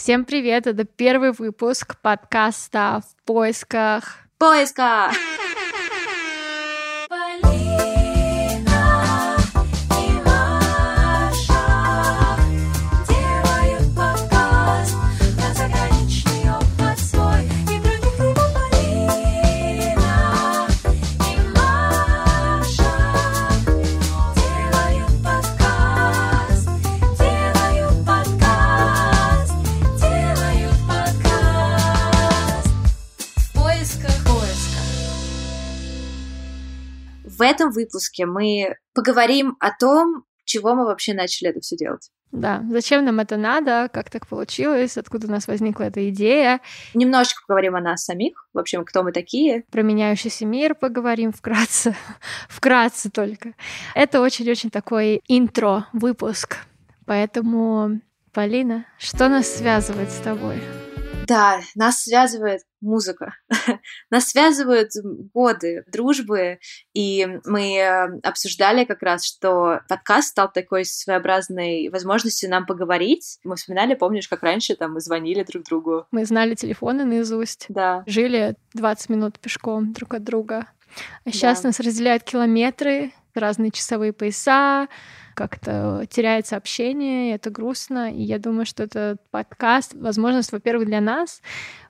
Всем привет! Это первый выпуск подкаста «В поисках». Поиска! Этом выпуске мы поговорим о том, чего мы вообще начали это все делать. Да, зачем нам это надо, как так получилось, откуда у нас возникла эта идея. Немножечко поговорим о нас самих, в общем, кто мы такие. Про меняющийся мир поговорим вкратце. вкратце только. Это очень-очень такой интро-выпуск. Поэтому, Полина, что нас связывает с тобой? Да, нас связывает музыка. нас связывают годы дружбы, и мы э, обсуждали как раз, что подкаст стал такой своеобразной возможностью нам поговорить. Мы вспоминали, помнишь, как раньше там мы звонили друг другу. Мы знали телефоны наизусть, Да, жили 20 минут пешком друг от друга. А сейчас Да. нас разделяют километры, разные часовые пояса, как-то теряется общение, и это грустно. И я думаю, что этот подкаст — возможность, во-первых, для нас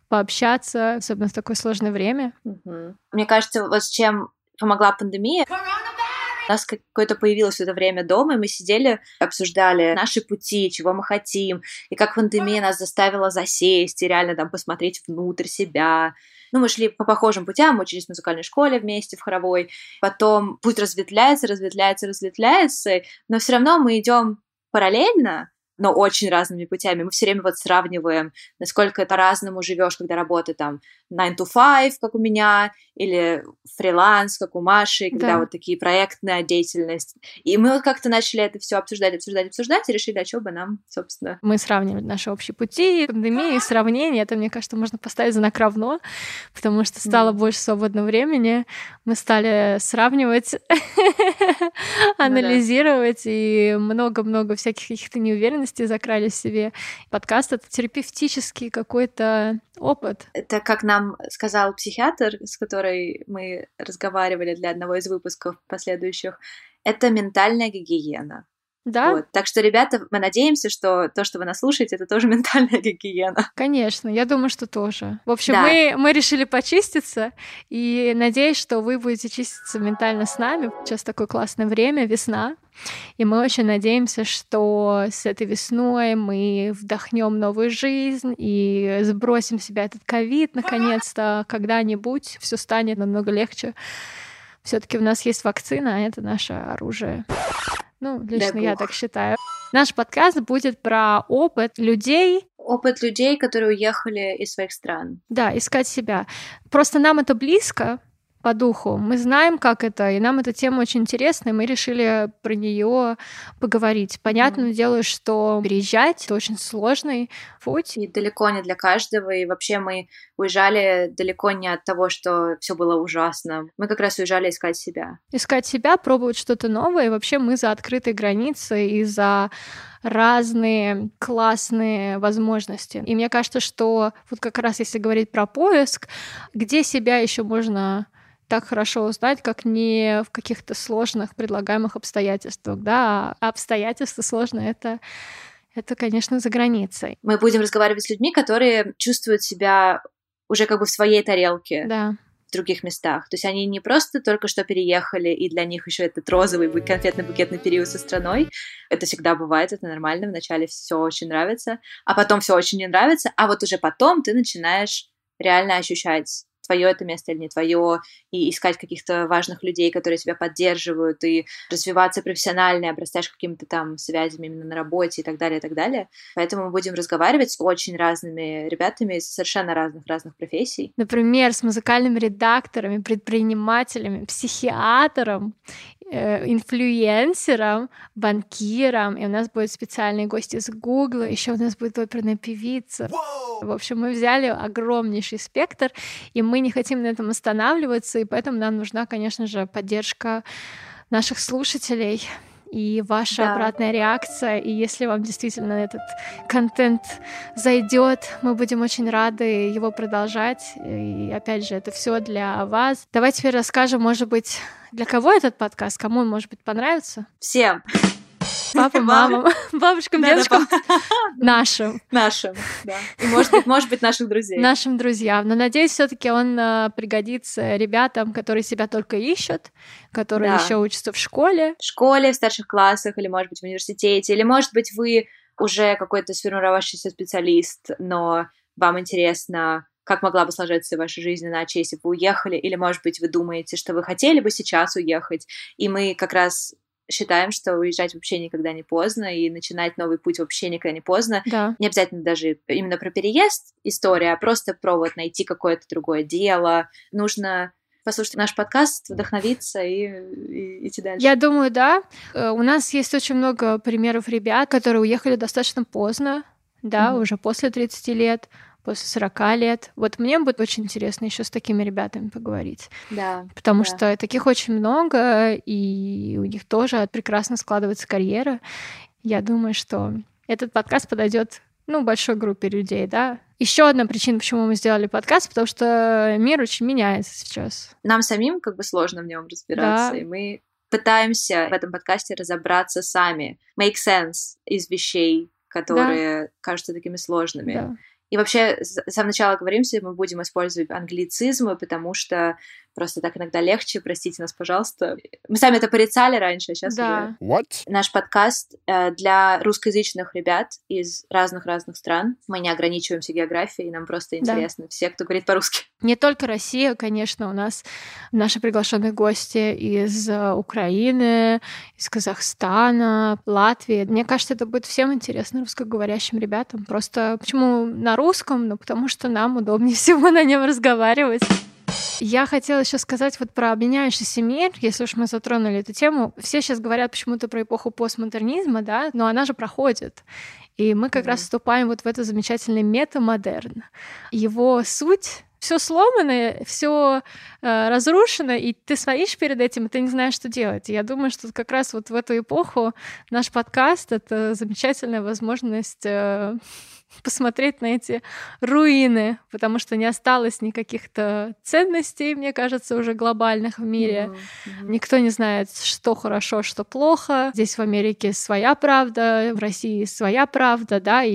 пообщаться, особенно в такое сложное время. Мгм. Мне кажется, вот с чем помогла пандемия. У нас какое-то появилось в это время дома, и мы сидели, обсуждали наши пути, чего мы хотим, и как пандемия нас заставила засесть и реально там посмотреть внутрь себя. Ну, мы шли по похожим путям, мы учились в музыкальной школе вместе, в хоровой. Потом путь разветвляется, разветвляется, разветвляется, но все равно мы идем параллельно, но очень разными путями. Мы все время вот сравниваем, насколько это разному живешь, когда работа там 9 to 5, как у меня, или фриланс, как у Маши, когда Да. вот такие проектная деятельность. И мы вот как-то начали это все обсуждать, обсуждать, обсуждать, и решили, а что бы нам, собственно. Мы сравнивали наши общие пути, пандемии, сравнение. Это, мне кажется, можно поставить знак равно, потому что стало Мгм. больше свободного времени. Мы стали сравнивать, анализировать, и много-много всяких каких-то неуверенностей закрали в себе. Подкаст — это терапевтический какой-то опыт. Это, как нам сказал психиатр, с которой мы разговаривали для одного из выпусков последующих, это ментальная гигиена. Да, Вот. Так что, ребята, мы надеемся, что то, что вы нас слушаете, это тоже ментальная гигиена. Конечно, я думаю, что тоже. В общем, Да. мы, мы решили почиститься, и надеюсь, что вы будете чиститься ментально с нами. Сейчас такое классное время, весна, и мы очень надеемся, что с этой весной мы вдохнем новую жизнь и сбросим себя этот ковид наконец-то. Когда-нибудь все станет намного легче. Все-таки у нас есть вакцина, а это наше оружие. Ну, лично я бог. так считаю. Наш подкаст будет про опыт людей, Опыт людей, которые уехали из своих стран. Да, искать себя. Просто нам это близко по духу. Мы знаем, как это, и нам эта тема очень интересна, и мы решили про нее поговорить. Понятное дело, что переезжать это очень сложный путь. И далеко не для каждого. И вообще мы уезжали далеко не от того, что все было ужасно. Мы как раз уезжали искать себя. Искать себя, пробовать что-то новое. И вообще мы за открытые границы и за разные классные возможности. И мне кажется, что вот как раз если говорить про поиск, где себя еще можно так хорошо узнать, как не в каких-то сложных предлагаемых обстоятельствах. Да, а обстоятельства сложные — это, это, конечно, за границей. Мы будем разговаривать с людьми, которые чувствуют себя уже как бы в своей тарелке Да, в других местах. То есть они не просто только что переехали, и для них еще этот розовый бу- конфетно-букетный период со страной. Это всегда бывает, это нормально. Вначале все очень нравится, а потом все очень не нравится, а вот уже потом ты начинаешь реально ощущать твое это место или не твое, и искать каких-то важных людей, которые тебя поддерживают, и развиваться профессионально, и обрастаешь какими-то там связями именно на работе и так далее, и так далее. Поэтому мы будем разговаривать с очень разными ребятами из совершенно разных-разных профессий. Например, с музыкальными редакторами, предпринимателями, психиатром, э, инфлюенсером, банкиром. И у нас будут специальные гости из Гугла. Еще у нас будет оперная певица. В общем, мы взяли огромнейший спектр, и мы не хотим на этом останавливаться, и поэтому нам нужна, конечно же, поддержка наших слушателей. и ваша да. обратная реакция. И если вам действительно этот контент зайдет, мы будем очень рады его продолжать. И опять же, это все для вас. Давайте теперь расскажем, может быть, для кого этот подкаст, кому он, может быть, понравится? Всем. Папа, мама, бабушкам, дедушкам, нашим. Нашим, да. И, может быть, может быть, наших друзей. Нашим друзьям. Но, надеюсь, все таки он э, пригодится ребятам, которые себя только ищут, которые еще учатся в школе. В школе, в старших классах, или, может быть, в университете, или, может быть, вы уже какой-то сформировавшийся специалист, но вам интересно как могла бы сложиться ваша жизнь иначе, если бы вы уехали, или, может быть, вы думаете, что вы хотели бы сейчас уехать, и мы как раз считаем, что уезжать вообще никогда не поздно, и начинать новый путь вообще никогда не поздно. Да. Не обязательно даже именно про переезд история, а просто про вот найти какое-то другое дело. Нужно послушать наш подкаст, вдохновиться и, и идти дальше. Я думаю, да. Э, у нас есть очень много примеров ребят, которые уехали достаточно поздно, да, mm-hmm. уже после 30 лет, после 40 лет. Вот мне будет очень интересно еще с такими ребятами поговорить. Да. Потому да. что таких очень много, и у них тоже прекрасно складывается карьера. Я думаю, что этот подкаст подойдет ну, большой группе людей, да. Еще одна причина, почему мы сделали подкаст, потому что мир очень меняется сейчас. Нам самим как бы сложно в нем разбираться, да. и мы пытаемся в этом подкасте разобраться сами, make sense из вещей, которые да. кажутся такими сложными. Да. И вообще, с самого начала говоримся, мы будем использовать англицизмы, потому что Просто так иногда легче, простите нас, пожалуйста. Мы сами это порицали раньше, а сейчас да. уже... What? Наш подкаст э, для русскоязычных ребят из разных-разных стран. Мы не ограничиваемся географией, нам просто интересно да. все, кто говорит по-русски. Не только Россия, конечно, у нас наши приглашенные гости из э, Украины, из Казахстана, Латвии. Мне кажется, это будет всем интересно русскоговорящим ребятам. Просто почему на русском? Ну, потому что нам удобнее всего на нем разговаривать. Я хотела еще сказать вот про обменяющийся мир, если уж мы затронули эту тему. Все сейчас говорят почему-то про эпоху постмодернизма, да, но она же проходит. И мы как mm-hmm. раз вступаем вот в это замечательный метамодерн. Его суть все сломано, все э, разрушено, и ты стоишь перед этим, и ты не знаешь, что делать. И я думаю, что как раз вот в эту эпоху наш подкаст — это замечательная возможность э, посмотреть на эти руины, потому что не осталось никаких-то ценностей, мне кажется, уже глобальных в мире. Mm-hmm. Никто не знает, что хорошо, что плохо. Здесь в Америке своя правда, в России своя правда, да, и,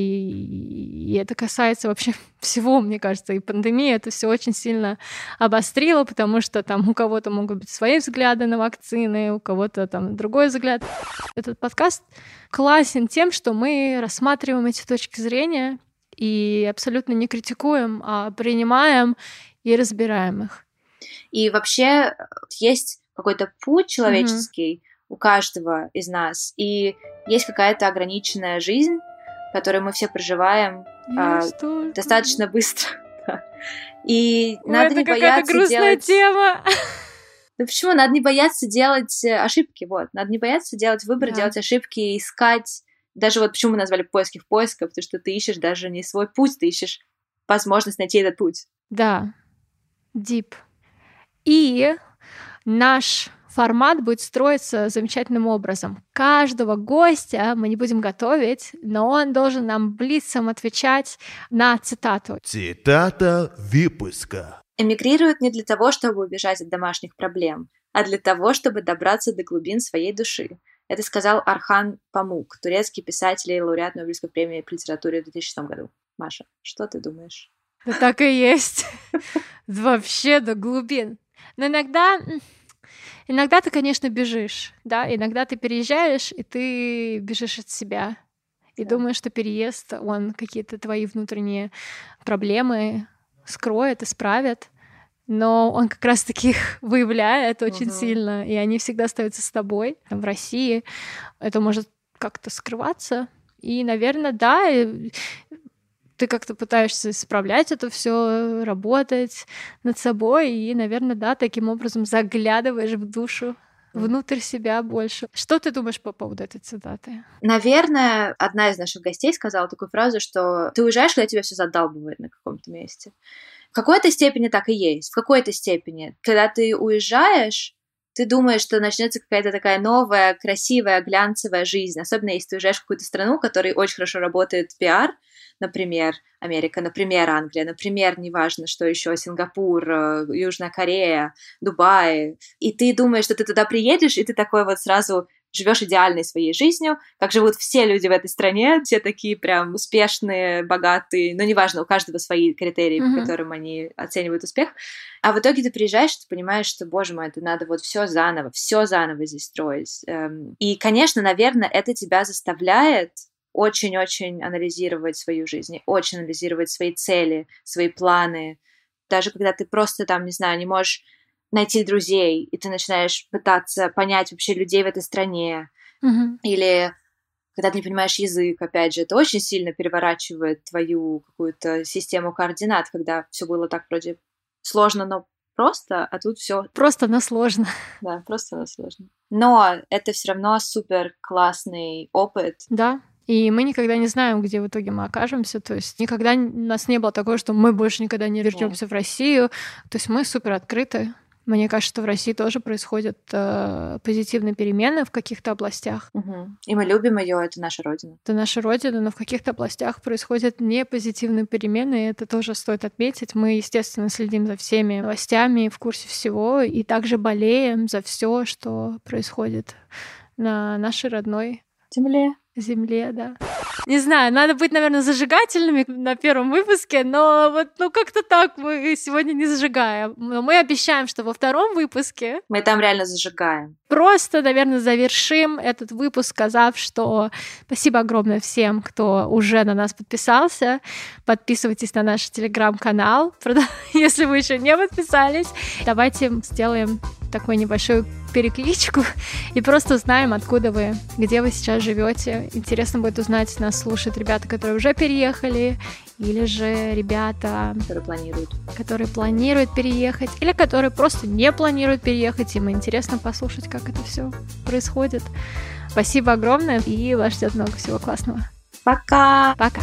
и это касается вообще всего, мне кажется, и пандемия это все очень сильно обострила, потому что там у кого-то могут быть свои взгляды на вакцины, у кого-то там другой взгляд. Этот подкаст классен тем, что мы рассматриваем эти точки зрения и абсолютно не критикуем, а принимаем и разбираем их. И вообще есть какой-то путь человеческий mm-hmm. у каждого из нас, и есть какая-то ограниченная жизнь, которую мы все проживаем а, достаточно быстро. И Ой, надо не бояться грустная делать... тема. Ну почему? Надо не бояться делать э, ошибки, вот. Надо не бояться делать выбор, да. делать ошибки, искать. Даже вот почему мы назвали поиски в поисках, потому что ты ищешь даже не свой путь, ты ищешь возможность найти этот путь. Да, deep. И наш формат будет строиться замечательным образом. Каждого гостя мы не будем готовить, но он должен нам блицом отвечать на цитату. Цитата выпуска. Эмигрируют не для того, чтобы убежать от домашних проблем, а для того, чтобы добраться до глубин своей души. Это сказал Архан Памук, турецкий писатель и лауреат Нобелевской премии по литературе в 2006 году. Маша, что ты думаешь? Да так и есть. Вообще до глубин. Но иногда Иногда ты, конечно, бежишь, да, иногда ты переезжаешь, и ты бежишь от себя. И да. думаешь, что переезд, он какие-то твои внутренние проблемы скроет, исправит. Но он как раз таки их выявляет очень угу. сильно, и они всегда остаются с тобой. В России это может как-то скрываться. И, наверное, да, ты как-то пытаешься исправлять это все, работать над собой, и, наверное, да, таким образом заглядываешь в душу внутрь себя больше. Что ты думаешь по поводу этой цитаты? Наверное, одна из наших гостей сказала такую фразу, что ты уезжаешь, когда тебя все задалбывает на каком-то месте. В какой-то степени так и есть. В какой-то степени. Когда ты уезжаешь, ты думаешь, что начнется какая-то такая новая, красивая, глянцевая жизнь, особенно если ты уезжаешь в какую-то страну, в которой очень хорошо работает пиар, например, Америка, например, Англия, например, неважно, что еще, Сингапур, э, Южная Корея, Дубай, и ты думаешь, что ты туда приедешь, и ты такой вот сразу живешь идеальной своей жизнью, как живут все люди в этой стране, все такие прям успешные, богатые, но неважно, у каждого свои критерии, mm-hmm. по которым они оценивают успех. А в итоге ты приезжаешь, ты понимаешь, что, боже мой, это надо вот все заново, все заново здесь строить. Эм, и, конечно, наверное, это тебя заставляет очень-очень анализировать свою жизнь, очень анализировать свои цели, свои планы. Даже когда ты просто там, не знаю, не можешь найти друзей, и ты начинаешь пытаться понять вообще людей в этой стране. Mm-hmm. Или когда ты не понимаешь язык, опять же, это очень сильно переворачивает твою какую-то систему координат, когда все было так вроде сложно, но просто, а тут все просто, но сложно. Да, просто, но сложно. Но это все равно супер классный опыт. Да. И мы никогда не знаем, где в итоге мы окажемся. То есть никогда у нас не было такого, что мы больше никогда не вернемся в Россию. То есть мы супер открыты мне кажется, что в России тоже происходят э, позитивные перемены в каких-то областях. Угу. И мы любим ее, это наша родина. Это наша родина, но в каких-то областях происходят не позитивные перемены, и это тоже стоит отметить. Мы, естественно, следим за всеми новостями, в курсе всего, и также болеем за все, что происходит на нашей родной земле. Земле, да. Не знаю, надо быть, наверное, зажигательными на первом выпуске, но вот, ну, как-то так мы сегодня не зажигаем. Но мы обещаем, что во втором выпуске... Мы там реально зажигаем. Просто, наверное, завершим этот выпуск, сказав, что спасибо огромное всем, кто уже на нас подписался. Подписывайтесь на наш телеграм-канал, если вы еще не подписались. Давайте сделаем такую небольшую перекличку и просто узнаем, откуда вы, где вы сейчас живете. Интересно будет узнать, нас слушают ребята, которые уже переехали, или же ребята, которые планируют, которые планируют переехать, или которые просто не планируют переехать. Им интересно послушать, как это все происходит. Спасибо огромное, и вас ждет много всего классного. Пока! Пока!